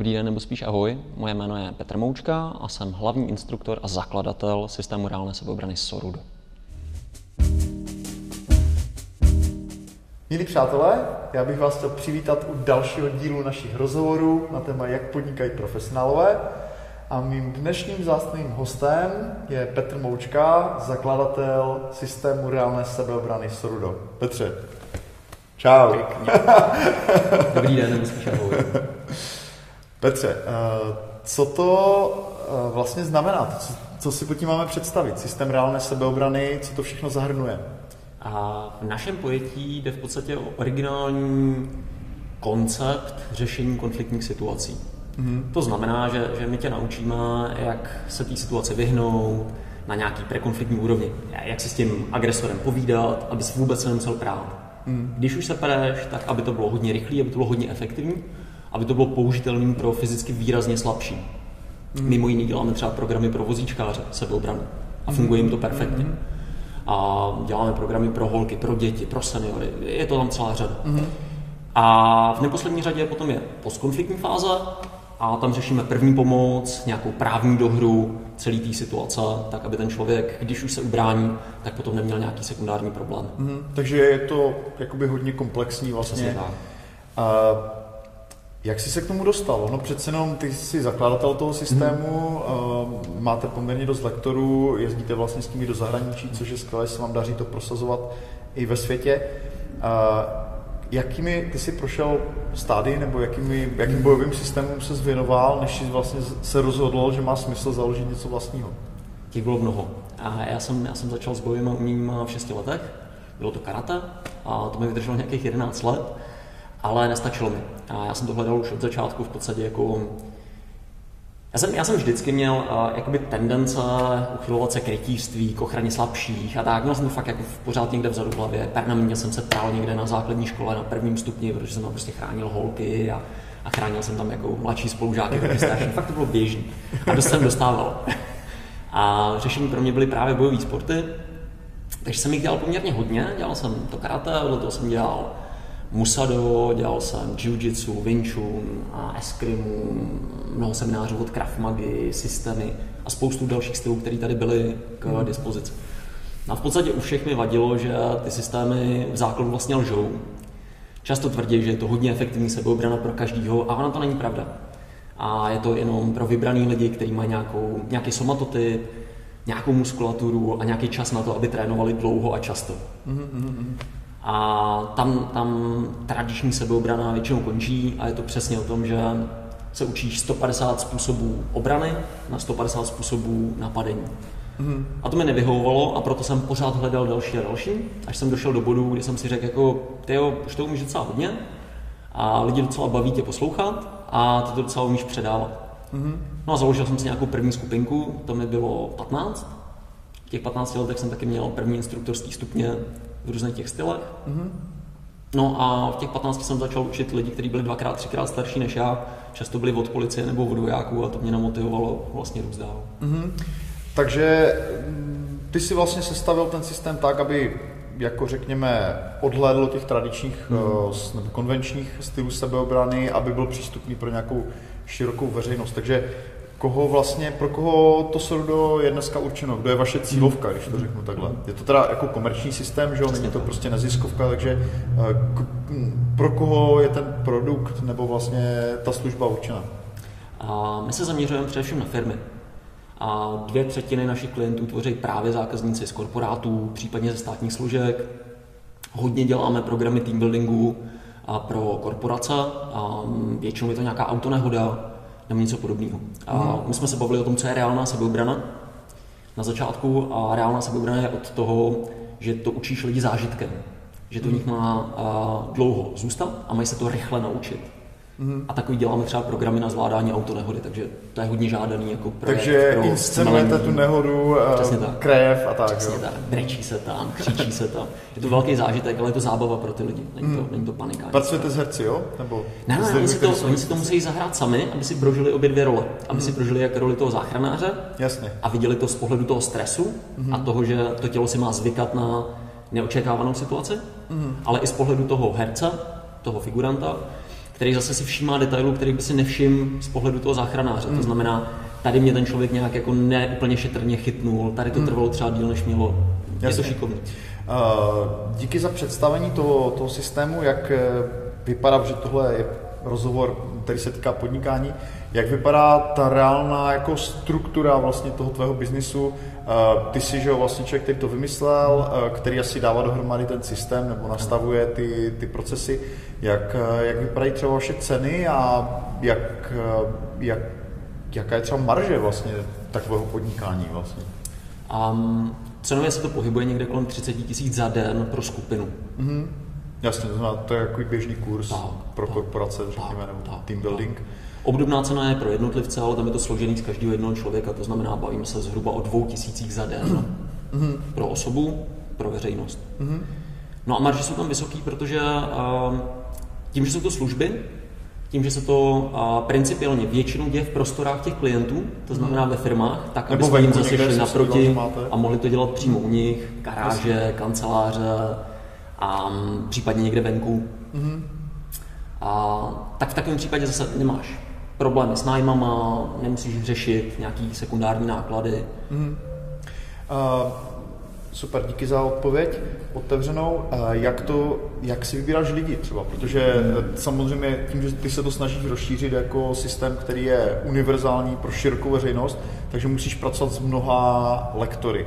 Dobrý den, nebo spíš ahoj. Moje jméno je Petr Moučka a jsem hlavní instruktor a zakladatel systému reálné sebeobrany Sorudo. Milí přátelé, já bych vás chtěl přivítat u dalšího dílu našich rozhovorů na téma, jak podnikají profesionálové. A mým dnešním zástupným hostem je Petr Moučka, zakladatel systému reálné sebeobrany Sorudo. Petře, čau. Dobrý den, nebo spíš ahoj. Petře, eh, co to eh, vlastně znamená? Co si pod tím máme představit? Systém reálné sebeobrany, co to všechno zahrnuje? A v našem pojetí jde v podstatě o originální koncept řešení konfliktních situací. Mm-hmm. To znamená, že, že my tě naučíme, jak se té situaci vyhnout na nějaký prekonfliktní úrovni. Jak si s tím agresorem povídat, aby si vůbec se nemusel prát. Mm. Když už se pereš, tak aby to bylo hodně rychlé, aby to bylo hodně efektivní, aby to bylo použitelné pro fyzicky výrazně slabší. Mm. Mimo jiný děláme třeba programy pro vozíčkáře, sebeobranu. A funguje jim to perfektně. Mm a děláme programy pro holky, pro děti, pro seniory. Je to tam celá řada. Mm-hmm. A v neposlední řadě potom je postkonfliktní fáze a tam řešíme první pomoc, nějakou právní dohru celý té situace, tak aby ten člověk, když už se ubrání, tak potom neměl nějaký sekundární problém. Mm-hmm. Takže je to jakoby hodně komplexní vlastně. Přesně tak. A jak jsi se k tomu dostal? No přece jenom ty jsi zakladatel toho systému, hmm. máte poměrně dost lektorů, jezdíte vlastně s nimi do zahraničí, což je skvělé, se vám daří to prosazovat i ve světě. Jakými ty jsi prošel stády nebo jakými, jakým bojovým systémem se zvěnoval, než jsi vlastně se rozhodl, že má smysl založit něco vlastního? Těch bylo mnoho. A já jsem, já jsem začal s bojovým uměním v 6 letech. Bylo to karate a to mi vydrželo nějakých 11 let ale nestačilo mi. A já jsem to hledal už od začátku v podstatě jako já jsem, já jsem vždycky měl uh, jakoby tendence uchylovat se k rytířství, k ochraně slabších a tak. Měl jsem to fakt jako pořád někde vzadu v hlavě. Permanentně jsem se ptal někde na základní škole na prvním stupni, protože jsem tam prostě chránil holky a, a chránil jsem tam jako mladší spolužáky. Fakt to bylo běžný. A dost jsem dostával. A řešení pro mě byly právě bojové sporty, takže jsem jich dělal poměrně hodně. Dělal jsem to karate, vedle toho jsem dělal Musado, dělal jsem jiu-jitsu, a eskrimu, mnoho seminářů od Krav Magy, systémy a spoustu dalších stylů, které tady byly k mm. dispozici. A v podstatě u všech mi vadilo, že ty systémy v základu vlastně lžou. Často tvrdí, že je to hodně efektivní sebeobrana pro každýho a ona to není pravda. A je to jenom pro vybraný lidi, kteří mají nějakou, nějaký somatotyp, nějakou muskulaturu a nějaký čas na to, aby trénovali dlouho a často. Mm-hmm. A tam, tam tradiční sebeobrana většinou končí a je to přesně o tom, že se učíš 150 způsobů obrany na 150 způsobů napadení. Mm. A to mi nevyhovovalo a proto jsem pořád hledal další a další, až jsem došel do bodu, kdy jsem si řekl, jako, ty jo, už to umíš docela hodně a lidi docela baví tě poslouchat a ty to docela umíš předávat. Mm. No a založil jsem si nějakou první skupinku, to mi bylo 15. V těch 15 letech jsem taky měl první instruktorský stupně v různých těch stylech. Mm-hmm. No a v těch 15 jsem začal učit lidi, kteří byli dvakrát, třikrát starší než já. Často byli od policie nebo od vojáků a to mě namotivovalo vlastně růst dál. Mm-hmm. Takže ty si vlastně sestavil ten systém tak, aby jako řekněme odhlédl těch tradičních mm. nebo konvenčních stylů sebeobrany, aby byl přístupný pro nějakou širokou veřejnost. Takže koho vlastně, pro koho to Sordo je dneska určeno, kdo je vaše cílovka, když to řeknu takhle. Je to teda jako komerční systém, že jo, není to prostě neziskovka, takže eh, k, pro koho je ten produkt nebo vlastně ta služba určena? A my se zaměřujeme především na firmy. A dvě třetiny našich klientů tvoří právě zákazníci z korporátů, případně ze státních služeb. Hodně děláme programy team buildingu a pro korporace. A většinou je to nějaká autonehoda, nebo něco podobného. A mm. my jsme se bavili o tom, co je reálná sebeobrana na začátku a reálná sebeobrana je od toho, že to učíš lidi zážitkem, že to v nich má dlouho zůstat a mají se to rychle naučit. Mm. A takový děláme třeba programy na zvládání autonehody, takže to je hodně žádaný jako projekt Takže pro inscenujete tu nehodu, Přesně tak. krev a tak. Přesně jo. tak, brečí se tam, křičí se tam. Je to velký zážitek, ale je to zábava pro ty lidi, není to, mm. není to panika. Pracujete s herci, jo? Nebo ne, ne, oni si, to, oni si to musí zahrát sami, aby si prožili obě dvě role. Aby mm. si prožili jak roli toho záchranáře Jasně. a viděli to z pohledu toho stresu mm. a toho, že to tělo si má zvykat na neočekávanou situaci, mm. ale i z pohledu toho herce, toho figuranta, který zase si všímá detailů, který by si nevšiml z pohledu toho záchranáře. Mm. To znamená, tady mě ten člověk nějak jako neúplně šetrně chytnul, tady to mm. trvalo třeba díl, než mělo. Je Jasně. to šikovný. Uh, díky za představení toho, toho systému, jak eh, vypadá, že tohle je rozhovor, který se týká podnikání, jak vypadá ta reálná jako struktura vlastně toho tvého biznisu? Ty jsi že vlastně člověk, který to vymyslel, který asi dává dohromady ten systém nebo nastavuje ty, ty procesy. Jak, jak vypadají třeba vaše ceny a jak, jak, jaká je třeba marže vlastně takového podnikání vlastně? Um, cenově se to pohybuje někde kolem 30 tisíc za den pro skupinu. Mm-hmm. Jasně, to znamená, to je jako běžný kurz tak, pro tak, korporace, řekněme, nebo tak, team building. Tak. Obdobná cena je pro jednotlivce, ale tam je to složený z každého jednoho člověka, to znamená, bavíme se zhruba o dvou tisících za den mm-hmm. pro osobu, pro veřejnost. Mm-hmm. No a marže jsou tam vysoký, protože uh, tím, že jsou to služby, tím, že se to principiálně většinou děje v prostorách těch klientů, to znamená ve firmách, tak aby jsme jim zase šli naproti a mohli to dělat přímo u nich, garáže, kanceláře a případně někde venku. Mm-hmm. A, tak v takovém případě zase nemáš problémy s nájmama, nemusíš řešit nějaký sekundární náklady. Mm. Uh, super, díky za odpověď otevřenou. Uh, jak, to, jak si vybíráš lidi třeba? Protože mm. samozřejmě tím, že ty se to snažíš rozšířit jako systém, který je univerzální pro širokou veřejnost, takže musíš pracovat s mnoha lektory.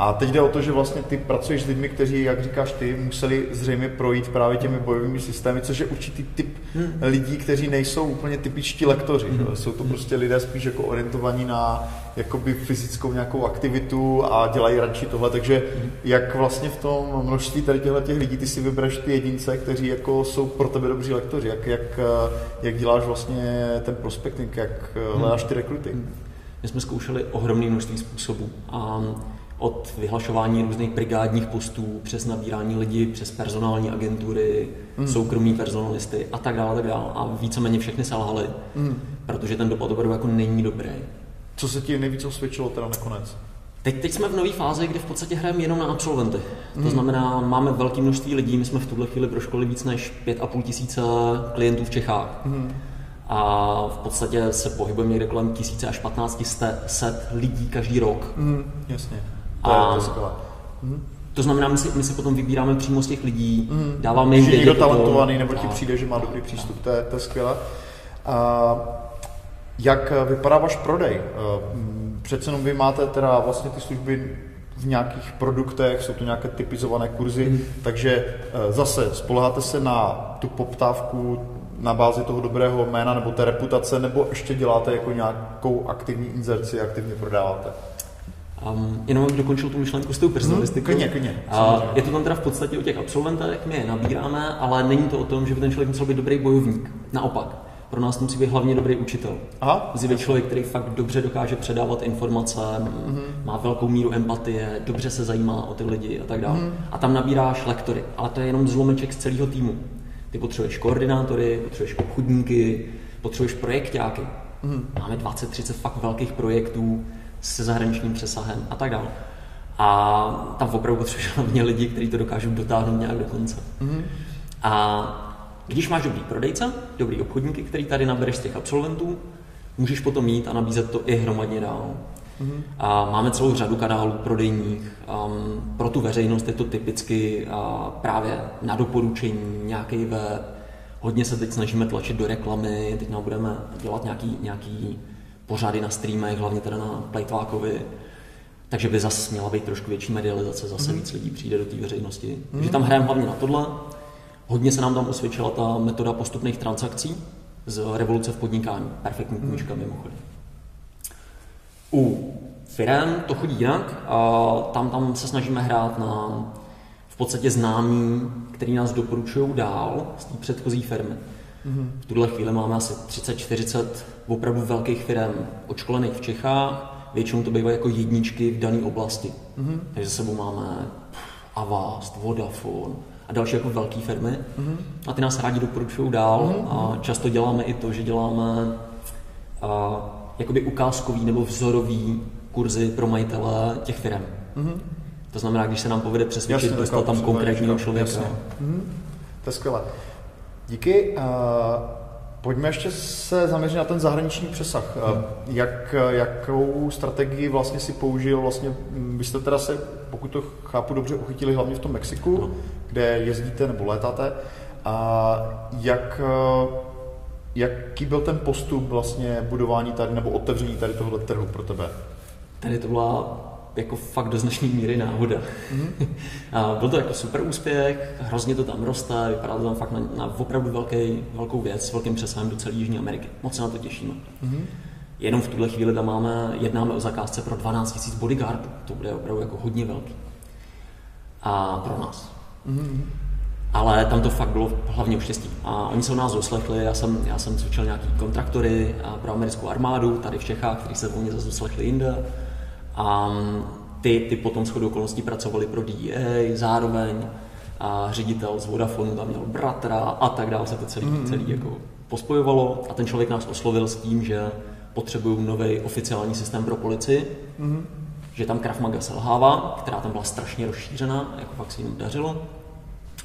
A teď jde o to, že vlastně ty pracuješ s lidmi, kteří, jak říkáš ty, museli zřejmě projít právě těmi bojovými systémy, což je určitý typ hmm. lidí, kteří nejsou úplně typičtí lektoři. Hmm. Jsou to prostě lidé spíš jako orientovaní na jakoby fyzickou nějakou aktivitu a dělají radši tohle. Takže hmm. jak vlastně v tom množství tady těchto těch lidí ty si vybereš ty jedince, kteří jako jsou pro tebe dobří lektoři? Jak, jak, jak děláš vlastně ten prospecting, jak hledáš ty rekruty? Hmm. My jsme zkoušeli ohromné množství způsobů. A od vyhlašování různých brigádních postů, přes nabírání lidí, přes personální agentury, mm. soukromí personalisty a tak dále, tak dále. A víceméně všechny selhaly, mm. protože ten dopad opravdu jako není dobrý. Co se ti nejvíc osvědčilo teda nakonec? Teď, teď jsme v nové fázi, kde v podstatě hrajeme jenom na absolventy. Mm. To hmm. znamená, máme velké množství lidí, my jsme v tuhle chvíli proškolili víc než 5,5 tisíce klientů v Čechách. Mm. A v podstatě se pohybujeme někde kolem tisíce až 15 set lidí každý rok. Mm, jasně. To a, je to hm? To znamená, my si, my si potom vybíráme přímo z těch lidí, mm. dáváme jim někdo talentovaný, nebo ti přijde, že má dobrý přístup, to je, to je skvělé. A jak vypadá váš prodej? Přece jenom vy máte teda vlastně ty služby v nějakých produktech, jsou to nějaké typizované kurzy, mm. takže e, zase spoleháte se na tu poptávku na bázi toho dobrého jména nebo té reputace, nebo ještě děláte jako nějakou aktivní inzerci, aktivně prodáváte? Um, jenom abych dokončil tu myšlenku s tou personalistikou. Hmm, klidně, A je to tam teda v podstatě o těch absolventech, my je nabíráme, ale není to o tom, že by ten člověk musel být dobrý bojovník. Naopak, pro nás musí být hlavně dobrý učitel. Aha. Musí být člověk, který fakt dobře dokáže předávat informace, mm-hmm. má velkou míru empatie, dobře se zajímá o ty lidi a tak dále. Mm-hmm. A tam nabíráš lektory, ale to je jenom zlomeček z celého týmu. Ty potřebuješ koordinátory, potřebuješ obchodníky, potřebuješ projektáky. Mm-hmm. Máme 20-30 fakt velkých projektů, se zahraničním přesahem a tak dále. A tam opravdu potřebuješ hlavně lidi, kteří to dokážou dotáhnout nějak do konce. Mm-hmm. A když máš dobrý prodejce, dobrý obchodníky, který tady nabereš z těch absolventů, můžeš potom mít a nabízet to i hromadně dál. Mm-hmm. A máme celou řadu kanálů prodejních. Um, pro tu veřejnost je to typicky uh, právě na doporučení, nějaký web. Hodně se teď snažíme tlačit do reklamy, teď nám budeme dělat nějaký, nějaký pořady na streamech, hlavně teda na Playtlákovi, takže by zase měla být trošku větší medializace, zase mm. víc lidí přijde do té veřejnosti. Mm. Takže tam hrajeme hlavně na tohle. Hodně se nám tam osvědčila ta metoda postupných transakcí z revoluce v podnikání. Perfektní mhm. knížka mm. mimochodem. U firm to chodí jinak a tam, tam se snažíme hrát na v podstatě známí, který nás doporučují dál z té předchozí firmy. Mm-hmm. V tuhle chvíli máme asi 30-40 opravdu velkých firm odškolených v Čechách. Většinou to bývají jako jedničky v dané oblasti. Mm-hmm. Takže za sebou máme Avast, Vodafone a další jako velké firmy. Mm-hmm. A ty nás rádi doporučují dál mm-hmm. a často děláme i to, že děláme a, jakoby ukázkový nebo vzorový kurzy pro majitele těch firm. Mm-hmm. To znamená, když se nám povede přesvědčit, jasně, dostat tam konkrétního člověka. Mm-hmm. To je skvělé. Díky. Pojďme ještě se zaměřit na ten zahraniční přesah. Hmm. Jak, jakou strategii vlastně si použil? Vlastně, vy jste teda se, pokud to chápu dobře, uchytili hlavně v tom Mexiku, hmm. kde jezdíte nebo létáte. A jak, jaký byl ten postup vlastně budování tady nebo otevření tady tohoto trhu pro tebe? Tady to byla jako fakt do značné míry náhoda. Mm-hmm. a byl to jako super úspěch, hrozně to tam roste, vypadá to tam fakt na, na opravdu velký, velkou věc s velkým přesahem do celé Jižní Ameriky. Moc se na to těšíme. Mm-hmm. Jenom v tuhle chvíli tam máme, jednáme o zakázce pro 12 000 bodyguardů. To bude opravdu jako hodně velký. A pro nás. Mm-hmm. Ale tam to fakt bylo hlavně o štěstí. A oni se o nás doslechli, já jsem, já jsem cvičil nějaký kontraktory pro americkou armádu tady v Čechách, kteří se o mě zase doslechli jinde. A ty, ty potom shodou okolností pracovali pro DEA zároveň a ředitel z Vodafonu tam měl bratra a tak dále se to celý, mm-hmm. celý jako pospojovalo a ten člověk nás oslovil s tím, že potřebují nový oficiální systém pro policii, mm-hmm. že tam Krav Maga selhává, která tam byla strašně rozšířená, jako fakt se jim dařilo,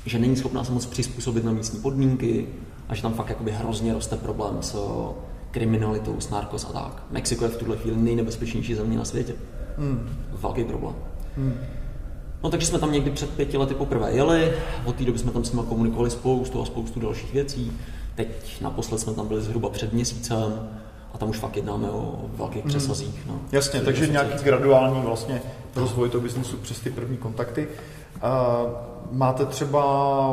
že není schopná se moc přizpůsobit na místní podmínky a že tam fakt jakoby hrozně roste problém s kriminalitou, s narkos a tak. Mexiko je v tuhle chvíli nejnebezpečnější země na světě. Hmm. Velký problém. Hmm. No takže jsme tam někdy před pěti lety poprvé jeli, od té doby jsme tam s nimi komunikovali spoustu a spoustu dalších věcí. Teď naposled jsme tam byli zhruba před měsícem a tam už fakt jednáme o velkých hmm. přesazích. No. Jasně, takže nějaký graduální vlastně rozvoj toho biznesu přes ty první kontakty. Uh, máte třeba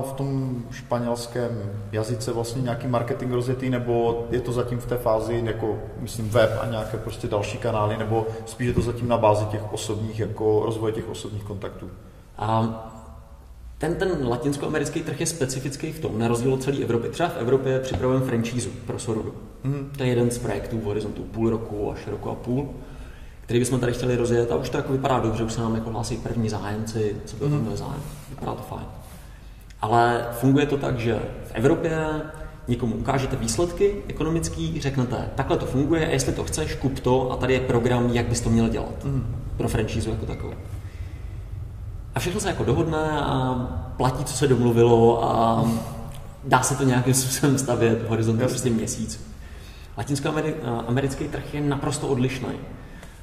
v tom španělském jazyce vlastně nějaký marketing rozjetý, nebo je to zatím v té fázi, jako myslím web a nějaké prostě další kanály, nebo spíš je to zatím na bázi těch osobních, jako rozvoje těch osobních kontaktů? A ten, ten latinskoamerický trh je specifický v tom, na rozdíl od celé Evropy. Třeba v Evropě připravujeme franchízu pro Sorudu. Mm. To je jeden z projektů v horizontu půl roku až roku a půl který bychom tady chtěli rozjet a už to jako vypadá dobře, už se nám jako hlásí první zájemci, co by mm. zájem. Vypadá to fajn. Ale funguje to tak, že v Evropě někomu ukážete výsledky ekonomický, řeknete, takhle to funguje, a jestli to chceš, kup to a tady je program, jak bys to měl dělat mm. pro franšízu jako takovou. A všechno se jako dohodne a platí, co se domluvilo a dá se to nějakým způsobem stavět v horizontu prostě měsíc. Latinskoamerický trh je naprosto odlišný.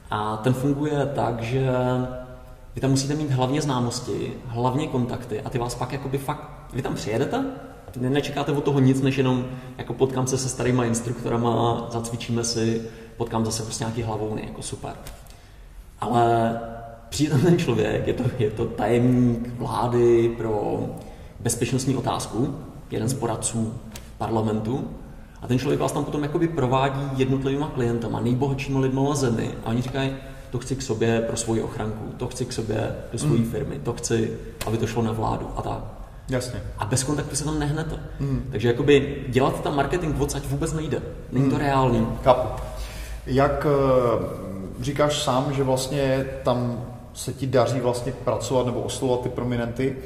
A ten funguje tak, že vy tam musíte mít hlavně známosti, hlavně kontakty a ty vás pak jakoby fakt, vy tam přijedete, nečekáte od toho nic, než jenom jako potkám se se starýma instruktorama, zacvičíme si, potkám zase prostě nějaký hlavouny, jako super. Ale přijde tam ten člověk, je to, je to tajemník vlády pro bezpečnostní otázku, jeden z poradců parlamentu, a ten člověk vás tam potom jakoby provádí jednotlivýma klientama, nejbohatšíma lidma na zemi. A oni říkají, to chci k sobě pro svoji ochranku, to chci k sobě do svojí mm. firmy, to chci, aby to šlo na vládu a tak. Jasně. A bez kontaktu se tam nehnete. Mm. Takže jakoby dělat tam marketing odsaď vůbec nejde. Není mm. to reálný. Kapu. Jak uh, říkáš sám, že vlastně tam se ti daří vlastně pracovat nebo oslovovat ty prominenty,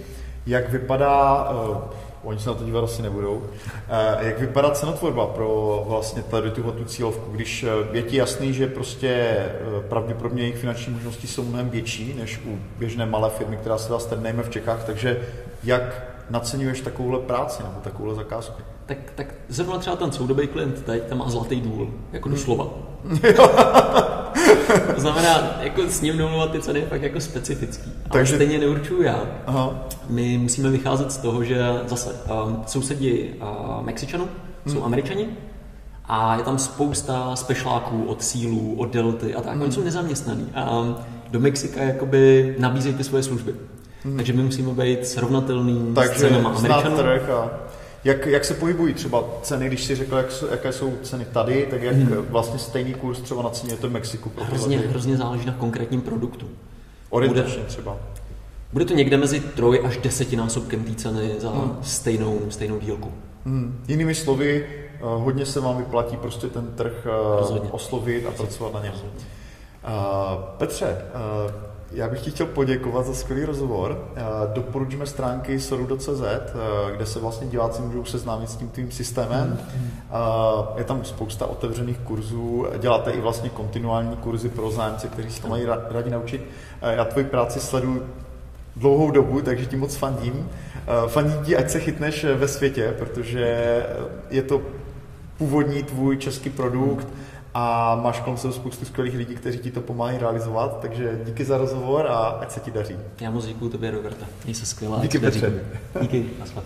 jak vypadá uh, oni se na to dívat asi nebudou. Eh, jak vypadá cenotvorba pro vlastně tady tuhle tu cílovku, když eh, je ti jasný, že prostě eh, pravděpodobně jejich finanční možnosti jsou mnohem větší než u běžné malé firmy, která se dá nejme v Čechách, takže jak naceňuješ takovouhle práci nebo takovouhle zakázku? Tak, tak zrovna třeba ten soudobý klient teď tam má zlatý důl, jako do slova. to znamená, jako s ním domluvat ty ceny je fakt jako specifický. Ale Takže... stejně neurčuju já. Aha. My musíme vycházet z toho, že zase um, sousedí uh, Mexičanů jsou hmm. Američani a je tam spousta spešláků od sílů, od delty a tak. Hmm. Oni jsou nezaměstnaní a um, do Mexika jakoby nabízejí ty svoje služby. Hmm. Takže my musíme být srovnatelný Takže s cenama Američanů. A jak, jak se pohybují třeba ceny, když si řekl, jak, jaké jsou ceny tady, tak jak hmm. vlastně stejný kurz třeba na ceně je to v Mexiku? Hrozně, hrozně záleží na konkrétním produktu. Orientačně bude, třeba. Bude to někde mezi troj až desetinásobkem té ceny za hmm. stejnou, stejnou dílku. Hmm. Jinými slovy, eh, hodně se vám vyplatí prostě ten trh eh, Rozhodně. oslovit a pracovat na něm. Uh, Petře, uh, já bych ti chtěl poděkovat za skvělý rozhovor. Doporučíme stránky sorudo.cz, kde se vlastně diváci můžou seznámit s tím tvým systémem. Mm. Je tam spousta otevřených kurzů, děláte i vlastně kontinuální kurzy pro zájemce, kteří se to mají rádi naučit. Já tvoji práci sleduju dlouhou dobu, takže ti moc fandím. Fandím ti, ať se chytneš ve světě, protože je to původní tvůj český produkt a máš kolem sebe spoustu skvělých lidí, kteří ti to pomáhají realizovat, takže díky za rozhovor a ať se ti daří. Já moc děkuji tobě, Roberta. Měj se skvěle. Díky, Petře. Díky, naschle.